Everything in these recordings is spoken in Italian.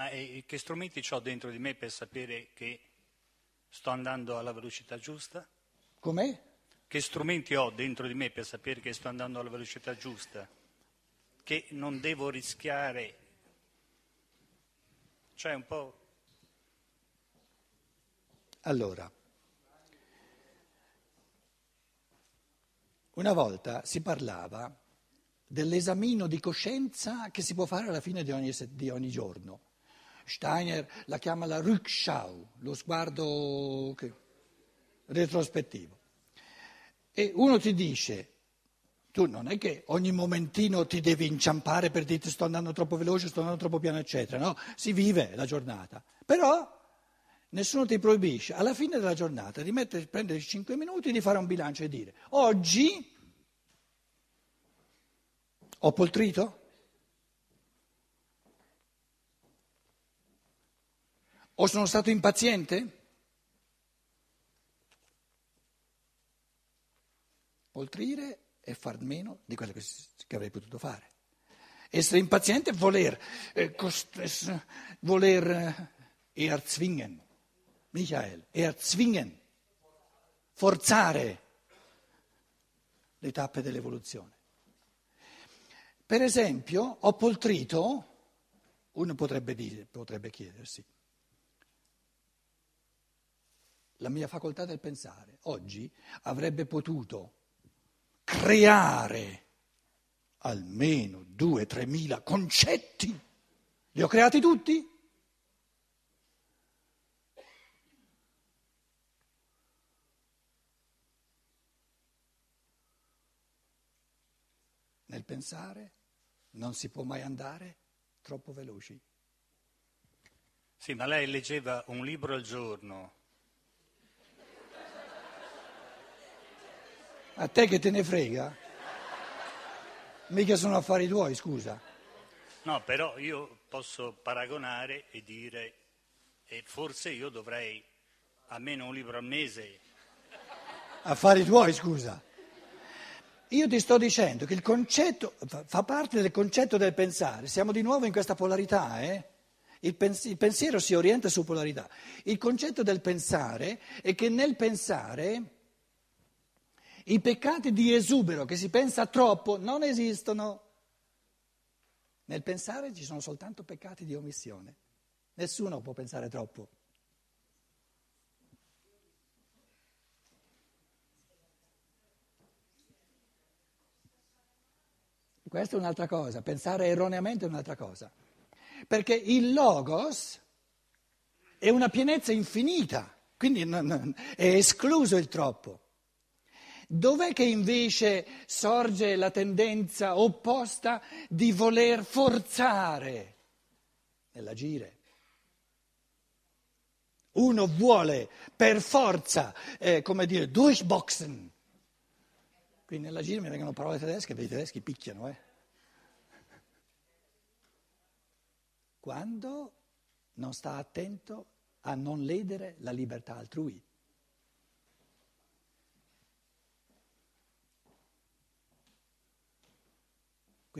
Ma eh, che strumenti ho dentro di me per sapere che sto andando alla velocità giusta? Com'è? Che strumenti ho dentro di me per sapere che sto andando alla velocità giusta? Che non devo rischiare. Cioè un po'. Allora, una volta si parlava dell'esamino di coscienza che si può fare alla fine di ogni, di ogni giorno. Steiner la chiama la Rückschau, lo sguardo che, retrospettivo. E uno ti dice, tu non è che ogni momentino ti devi inciampare per dire sto andando troppo veloce, sto andando troppo piano, eccetera, no? Si vive la giornata. Però nessuno ti proibisce alla fine della giornata di mettere, prendere 5 minuti di fare un bilancio e dire oggi ho poltrito? O sono stato impaziente? Poltrire è far meno di quello che, avrei potuto fare. Essere impaziente è voler, eh, cost- voler eh, erzwingen, Michael, erzwingen, forzare le tappe dell'evoluzione. Per esempio, ho poltrito, uno potrebbe, dire, potrebbe chiedersi, la mia facoltà del pensare oggi avrebbe potuto creare almeno due, tremila concetti. Li ho creati tutti? Nel pensare non si può mai andare troppo veloci. Sì, ma lei leggeva un libro al giorno A te che te ne frega? Mica sono affari tuoi, scusa. No, però io posso paragonare e dire, e forse io dovrei almeno un libro al mese. Affari tuoi, scusa. Io ti sto dicendo che il concetto fa parte del concetto del pensare. Siamo di nuovo in questa polarità, eh? Il, pens- il pensiero si orienta su polarità. Il concetto del pensare è che nel pensare i peccati di esubero, che si pensa troppo, non esistono. Nel pensare ci sono soltanto peccati di omissione. Nessuno può pensare troppo. Questa è un'altra cosa, pensare erroneamente è un'altra cosa. Perché il logos è una pienezza infinita, quindi è escluso il troppo. Dov'è che invece sorge la tendenza opposta di voler forzare nell'agire? Uno vuole per forza, eh, come dire, durchboxen. Qui nell'agire mi vengono parole tedesche, perché i tedeschi picchiano, eh. Quando non sta attento a non ledere la libertà altrui.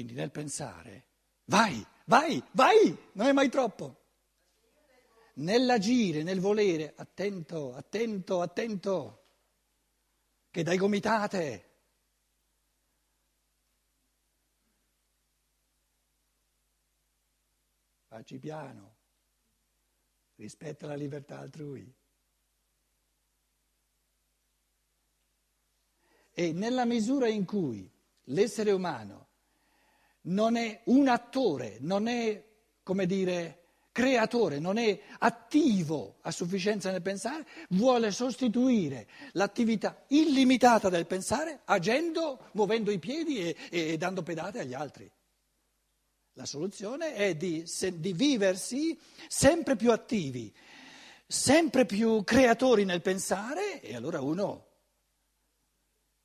Quindi nel pensare, vai, vai, vai, non è mai troppo. Nell'agire, nel volere, attento, attento, attento, che dai gomitate. Facci piano, rispetta la libertà altrui. E nella misura in cui l'essere umano non è un attore, non è, come dire, creatore, non è attivo a sufficienza nel pensare, vuole sostituire l'attività illimitata del pensare agendo, muovendo i piedi e, e dando pedate agli altri. La soluzione è di, se, di viversi sempre più attivi, sempre più creatori nel pensare e allora uno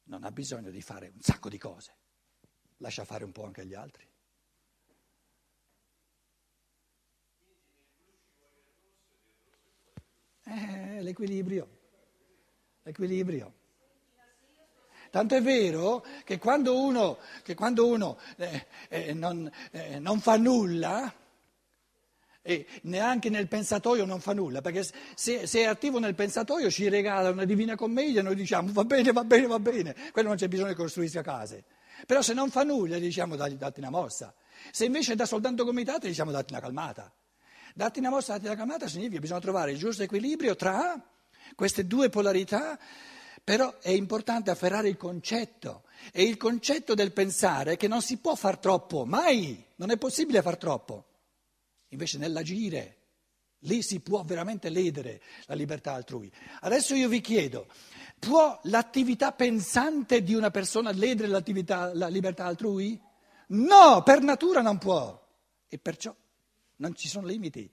non ha bisogno di fare un sacco di cose lascia fare un po' anche agli altri. Eh, l'equilibrio, l'equilibrio. Tanto è vero che quando uno, che quando uno eh, eh, non, eh, non, fa nulla, E neanche nel pensatoio non fa nulla, perché se, se, è attivo nel pensatoio ci regala una divina commedia e noi diciamo va bene, va bene, va bene, quello non c'è bisogno che costruisca case. Però se non fa nulla diciamo datti, una mossa. Se invece dà soltanto comitati diciamo datti una calmata. Datti una mossa, datti una calmata significa che bisogna trovare il giusto equilibrio tra queste due polarità, però è importante afferrare il concetto. E il concetto del pensare è che non si può far troppo, mai, non è possibile far troppo. Invece nell'agire, lì si può veramente ledere la libertà altrui. Adesso io vi chiedo, può l'attività pensante di una persona ledere la libertà altrui? No, per natura non può. E perciò non ci sono limiti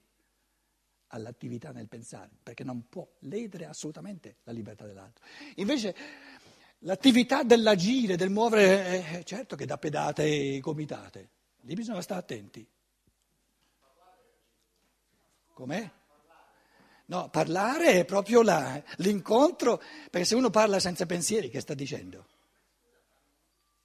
all'attività nel pensare, perché non può ledere assolutamente la libertà dell'altro. Invece l'attività dell'agire, del muovere, è certo che dà pedate e comitate, lì bisogna stare attenti. Com'è? No, parlare è proprio là, l'incontro, perché se uno parla senza pensieri, che sta dicendo?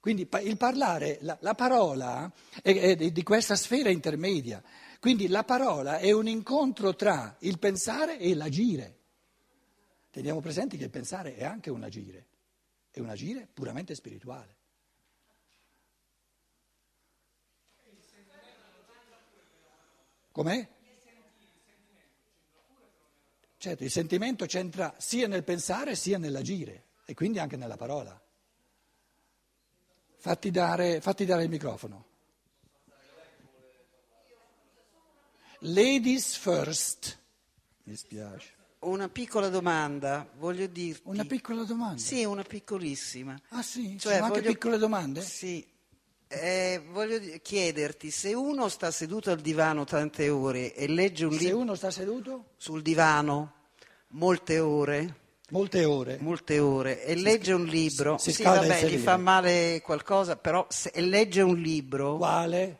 Quindi il parlare, la, la parola è, è di questa sfera intermedia, quindi la parola è un incontro tra il pensare e l'agire. Teniamo presente che il pensare è anche un agire, è un agire puramente spirituale. Com'è? Certo, il sentimento c'entra sia nel pensare sia nell'agire e quindi anche nella parola. Fatti dare, fatti dare il microfono. Ladies first. Mi spiace. Una piccola domanda, voglio dirti. Una piccola domanda? Sì, una piccolissima. Ah sì? Cioè, Sono anche voglio... piccole domande? Sì. Eh, voglio chiederti, se uno sta seduto al divano tante ore e legge un libro... Se uno sta seduto? Sul divano, molte ore... Molte ore. Molte ore. E si legge un libro... Si, si sì, vabbè, gli fa male qualcosa, però se legge un libro... Quale?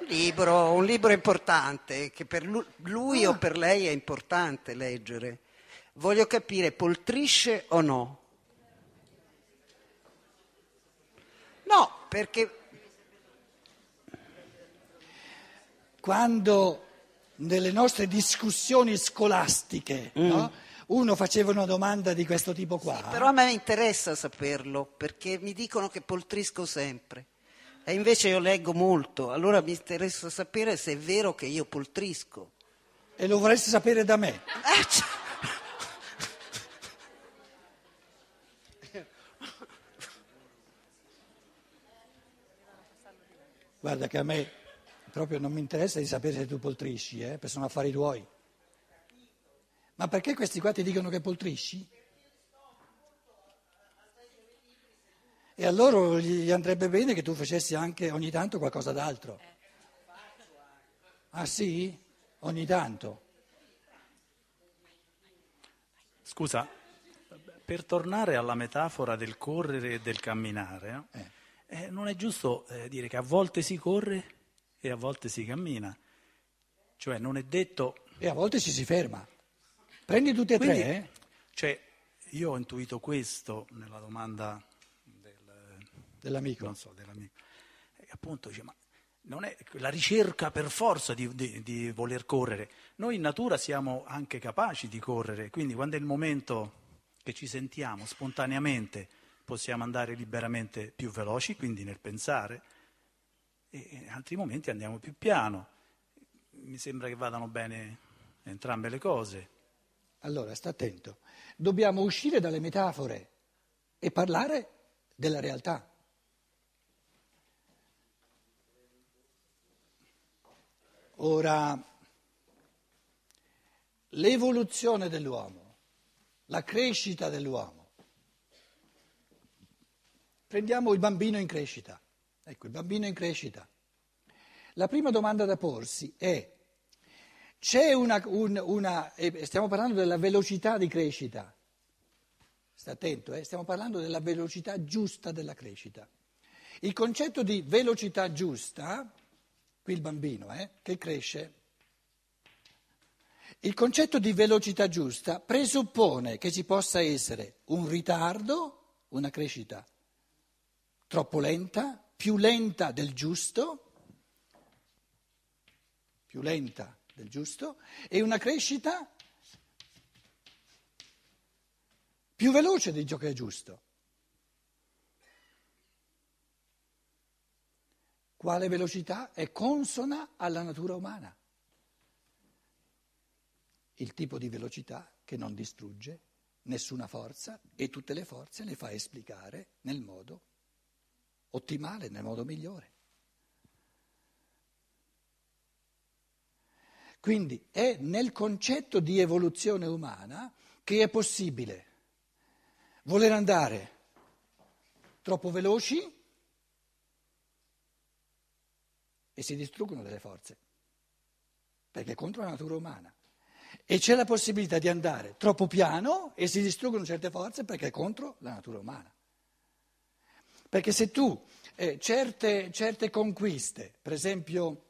Un libro, un libro importante, che per lui ah. o per lei è importante leggere. Voglio capire, poltrisce o no? No, perché... Quando nelle nostre discussioni scolastiche mm. no, uno faceva una domanda di questo tipo qua... Sì, però a me interessa saperlo, perché mi dicono che poltrisco sempre. E invece io leggo molto, allora mi interessa sapere se è vero che io poltrisco. E lo vorresti sapere da me? Eh, cioè... Guarda che a me proprio non mi interessa di sapere se tu poltrisci, eh, sono affari tuoi. Ma perché questi qua ti dicono che poltrisci? E a loro gli andrebbe bene che tu facessi anche ogni tanto qualcosa d'altro. Ah sì? Ogni tanto. Scusa, per tornare alla metafora del correre e del camminare, eh. Eh, non è giusto eh, dire che a volte si corre e a volte si cammina. Cioè non è detto... E a volte ci si ferma. Prendi tutte e Quindi, tre, eh? Cioè, io ho intuito questo nella domanda del, dell'amico. Non so, dell'amico. Appunto dice, ma non è la ricerca per forza di, di, di, voler correre. Noi in natura siamo anche capaci di correre, quindi quando è il momento che ci sentiamo spontaneamente possiamo andare liberamente più veloci, quindi nel pensare, e in altri momenti andiamo più piano. Mi sembra che vadano bene entrambe le cose. Allora, sta attento. Dobbiamo uscire dalle metafore e parlare della realtà. Ora, l'evoluzione dell'uomo, la crescita dell'uomo, Prendiamo il bambino in crescita. Ecco, il bambino in crescita. La prima domanda da porsi è, c'è una, un, una stiamo parlando della velocità di crescita, sta attento, eh? stiamo parlando della velocità giusta della crescita. Il concetto di velocità giusta, qui il bambino eh, che cresce, il concetto di velocità giusta presuppone che ci possa essere un ritardo, una crescita troppo lenta, più lenta del giusto, più lenta del giusto e una crescita più veloce di ciò che è giusto. Quale velocità è consona alla natura umana? Il tipo di velocità che non distrugge nessuna forza e tutte le forze le fa esplicare nel modo ottimale, nel modo migliore. Quindi è nel concetto di evoluzione umana che è possibile voler andare troppo veloci e si distruggono delle forze, perché è contro la natura umana. E c'è la possibilità di andare troppo piano e si distruggono certe forze perché è contro la natura umana. Perché se tu eh, certe, certe conquiste, per esempio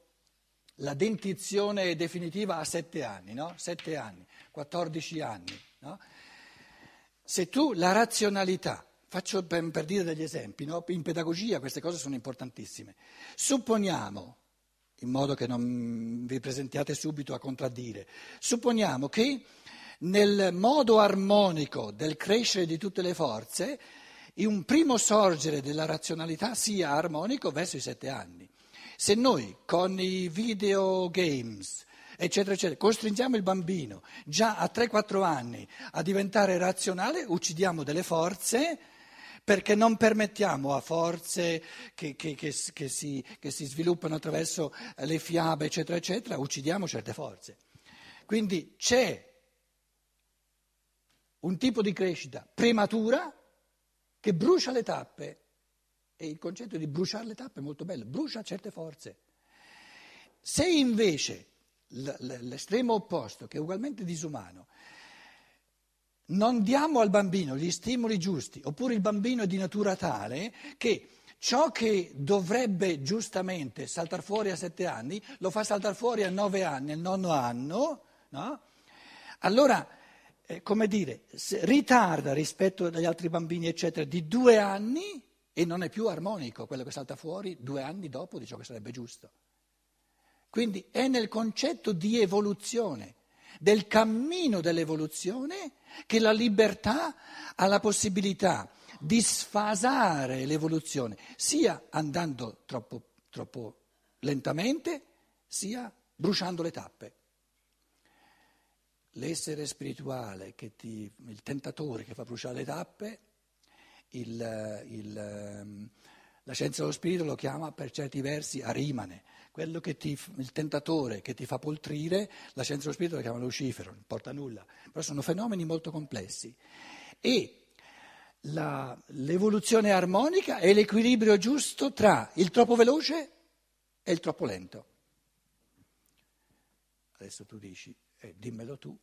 la dentizione definitiva a sette anni, no? Sette anni, 14 anni, no? Se tu la razionalità, faccio per, per dire degli esempi, no? in pedagogia queste cose sono importantissime, supponiamo, in modo che non vi presentiate subito a contraddire, supponiamo che nel modo armonico del crescere di tutte le forze, un primo sorgere della razionalità sia armonico verso i sette anni. Se noi con i videogames eccetera, eccetera. Costringiamo il bambino già a 3-4 anni a diventare razionale, uccidiamo delle forze perché non permettiamo a forze che, che, che, che, si, si sviluppano attraverso le fiabe, eccetera, eccetera, uccidiamo certe forze. Quindi c'è un tipo di crescita prematura che brucia le tappe. E il concetto di bruciare le tappe è molto bello, brucia certe forze. Se invece l'estremo opposto, che è ugualmente disumano, non diamo al bambino gli stimoli giusti, oppure il bambino è di natura tale che ciò che dovrebbe giustamente saltare fuori a sette anni, lo fa saltare fuori a nove anni, al nono anno, no? allora, eh, come dire, ritarda rispetto agli altri bambini, eccetera, di due anni e non è più armonico quello che salta fuori due anni dopo di ciò che sarebbe giusto. Quindi è nel concetto di evoluzione, del cammino dell'evoluzione, che la libertà ha la possibilità di sfasare l'evoluzione, sia andando troppo, troppo lentamente, sia bruciando le tappe. L'essere spirituale, ti, il tentatore che fa bruciare le tappe, il, il, ehm, la scienza dello spirito lo chiama per certi versi arimane, quello che ti, il tentatore che ti fa poltrire, la scienza dello spirito la chiama Lucifero, non porta nulla, però sono fenomeni molto complessi. E la, l'evoluzione armonica è l'equilibrio giusto tra il troppo veloce e il troppo lento. Adesso tu dici, eh, dimmelo tu,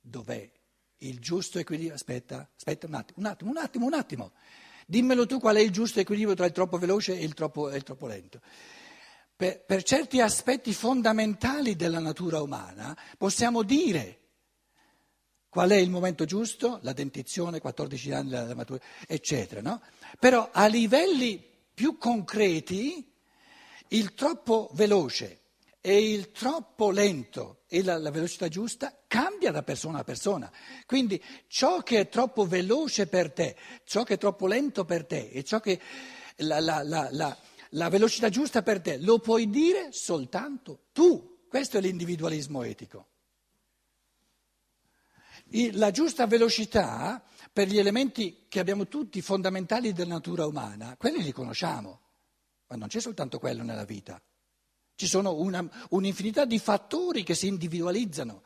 dov'è il giusto equilibrio? Aspetta, aspetta un attimo, un attimo, un attimo, un attimo. Dimmelo tu qual è il giusto equilibrio tra il troppo veloce e il troppo, e il troppo lento per, per certi aspetti fondamentali della natura umana possiamo dire qual è il momento giusto, la dentizione, 14 anni, la, matura, eccetera. No? Però a livelli più concreti il troppo veloce e il troppo lento e la, la, velocità giusta cambia da persona a persona. Quindi ciò che è troppo veloce per te, ciò che è troppo lento per te e ciò che la, la, la la velocità giusta per te lo puoi dire soltanto tu. Questo è l'individualismo etico. La giusta velocità per gli elementi che abbiamo tutti fondamentali della natura umana, quelli li conosciamo, ma non c'è soltanto quello nella vita. Ci sono una, un'infinità di fattori che si individualizzano.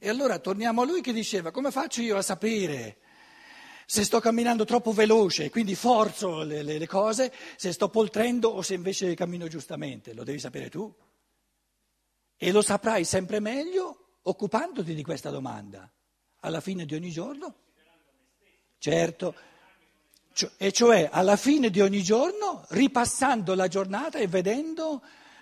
E allora torniamo a lui che diceva, come faccio io a sapere se sto camminando troppo veloce, quindi forzo le, le, le, cose, se sto poltrendo o se invece cammino giustamente, lo devi sapere tu. E lo saprai sempre meglio occupandoti di questa domanda alla fine di ogni giorno. Certo, e cioè alla fine di ogni giorno ripassando la giornata e vedendo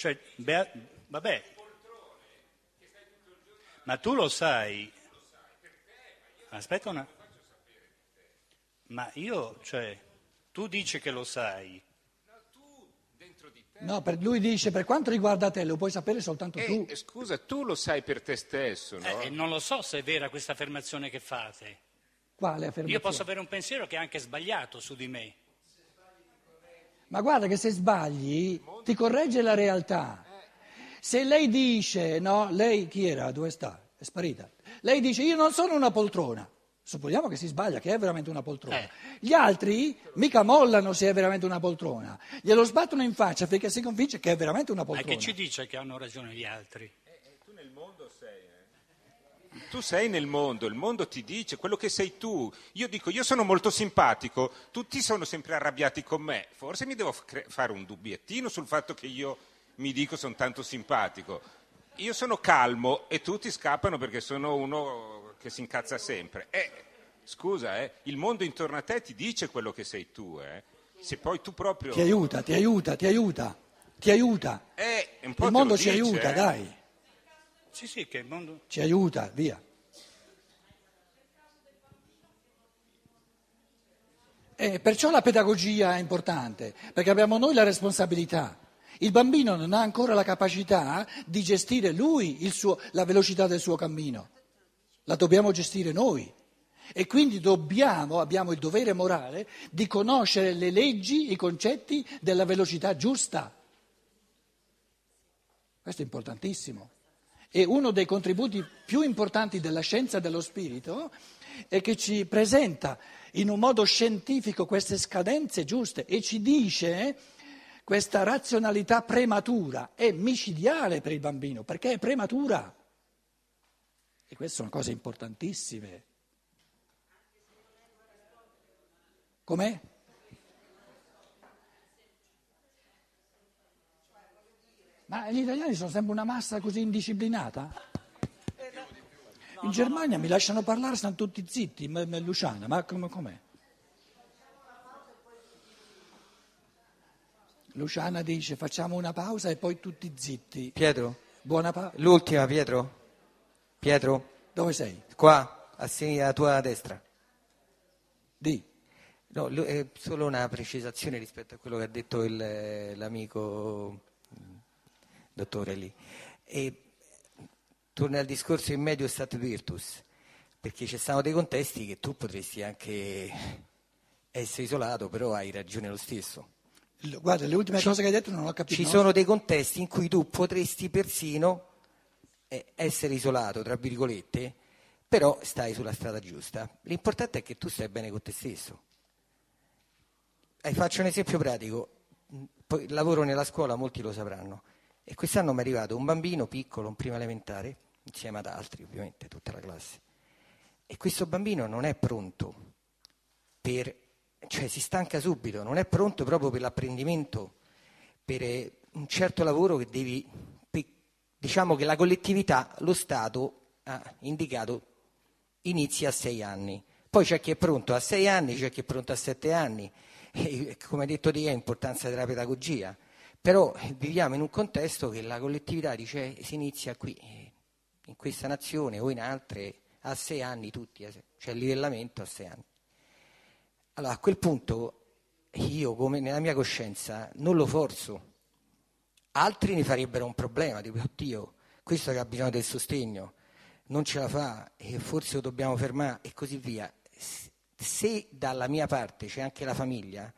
Cioè, beh, vabbè. Ma tu lo sai. Aspetta una... Ma io, cioè, tu dici che lo sai. No, per lui dice, per quanto riguarda te, lo puoi sapere soltanto tu. Eh, scusa, tu lo sai per te stesso, no? Eh, e non lo so se è vera questa affermazione che fate. Quale affermazione? Io posso avere un pensiero che è anche sbagliato su di me. Ma guarda che se sbagli ti corregge la realtà. Se lei dice, no, lei chi era? Dove sta? È sparita. Lei dice io non sono una poltrona. Supponiamo che si sbaglia, che è veramente una poltrona. Eh. Gli altri mica mollano se è veramente una poltrona. Glielo sbattono in faccia finché si convince che è veramente una Ma poltrona. che ci dice che hanno ragione gli altri? Tu nel mondo sei, eh? Tu sei nel mondo, il mondo ti dice quello che sei tu. Io dico, io sono molto simpatico, tutti sono sempre arrabbiati con me. Forse mi devo cre- fare un dubbiettino sul fatto che io mi dico sono tanto simpatico. Io sono calmo e tutti scappano perché sono uno che si incazza sempre. Eh, scusa, eh, il mondo intorno a te ti dice quello che sei tu, eh. Se poi tu proprio... Ti aiuta, ti aiuta, ti aiuta, ti aiuta. Eh, Il mondo ci dice, aiuta, eh. dai, Sì, sì, che il mondo... ci aiuta, via. E perciò la pedagogia è importante, perché abbiamo noi la responsabilità. Il bambino non ha ancora la capacità di gestire lui suo- la velocità del suo cammino, la dobbiamo gestire noi. E quindi dobbiamo, abbiamo il dovere morale di conoscere le leggi, i concetti della velocità giusta. Questo è importantissimo. E uno dei contributi più importanti della scienza dello spirito è che ci presenta in un modo scientifico queste scadenze giuste e ci dice questa razionalità prematura è micidiale per il bambino perché è prematura. E queste sono cose importantissime. Com'è? Ma gli italiani sono sempre una massa così indisciplinata? In Germania mi lasciano parlare, stanno tutti zitti, ma- ma Luciana, ma come, com'è? Luciana dice facciamo una pausa e poi tutti zitti. Pietro, Buona pausa. l'ultima Pietro. Pietro, Dove sei? qua, a sinistra, a tua destra. Di. No, lu- è solo una precisazione rispetto a quello che ha detto il- l'amico mm, dottore lì. E torna al discorso in medio stat virtus, perché ci stanno dei contesti che tu potresti anche essere isolato, però hai ragione lo stesso. Guarda, le ultime cose che hai detto non ho capito. Ci no? sono dei contesti in cui tu potresti persino eh, essere isolato, tra virgolette, però stai sulla strada giusta. L'importante è che tu stai bene con te stesso. Eh, faccio un esempio pratico. Poi lavoro nella scuola, molti lo sapranno. E quest'anno mi è arrivato un bambino piccolo, un prima elementare, insieme ad altri ovviamente, tutta la classe. E questo bambino non è pronto per, cioè si stanca subito, non è pronto proprio per l'apprendimento, per eh, un certo lavoro che devi, diciamo che la collettività, lo Stato ha indicato inizia a sei anni. Poi c'è chi è pronto a sei anni, c'è chi è pronto a sette anni, e, come ha detto Dio, è importanza della pedagogia. Però eh, viviamo in un contesto che la collettività dice eh, si inizia qui, eh, in questa nazione o in altre, a sei anni tutti, c'è il livellamento a sei anni. Allora a quel punto io, come nella mia coscienza, non lo forzo. Altri ne farebbero un problema, tipo, oddio, questo che ha bisogno del sostegno, non ce la fa e forse lo dobbiamo fermare e così via. Se dalla mia parte c'è anche la famiglia,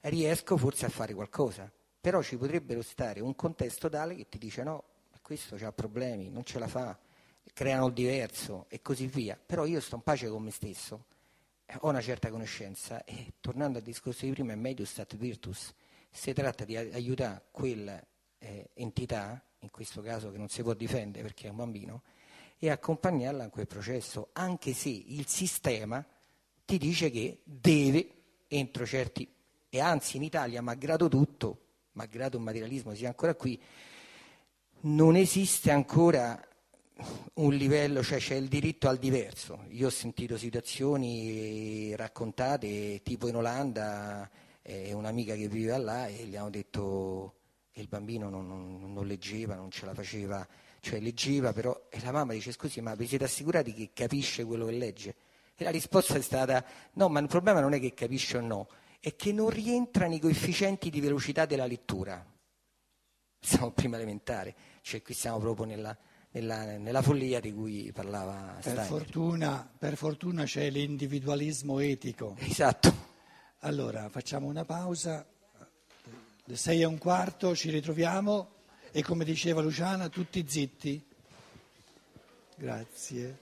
riesco forse a fare qualcosa, però ci potrebbero stare un contesto tale che ti dice no, questo ha problemi, non ce la fa, creano il diverso e così via. Però io sto in pace con me stesso, eh, ho una certa conoscenza e tornando al discorso di prima, è medio stat virtus, si tratta di aiutare quella eh, in questo caso che non si può difendere perché è un bambino, e accompagnarla in quel processo, anche se il sistema ti dice che deve, entro certi, e anzi in Italia, malgrado tutto, malgrado il materialismo sia ancora qui, non esiste ancora un livello, cioè c'è il diritto al diverso. Io ho sentito situazioni raccontate tipo in Olanda è un'amica che viveva là e gli hanno detto che il bambino non, non, non leggeva, non ce la faceva, cioè leggeva però e la mamma dice scusi ma vi siete assicurati che capisce quello che legge? E la risposta è stata no, ma il problema non è che capisce o no, è che non rientra nei coefficienti di velocità della lettura. Siamo prima elementare, cioè qui siamo proprio nella, nella, nella follia di cui parlava Per Steiner. fortuna, per fortuna c'è l'individualismo etico. Esatto. Allora, facciamo una pausa, le sei e un quarto ci ritroviamo e come diceva Luciana, tutti zitti. Grazie.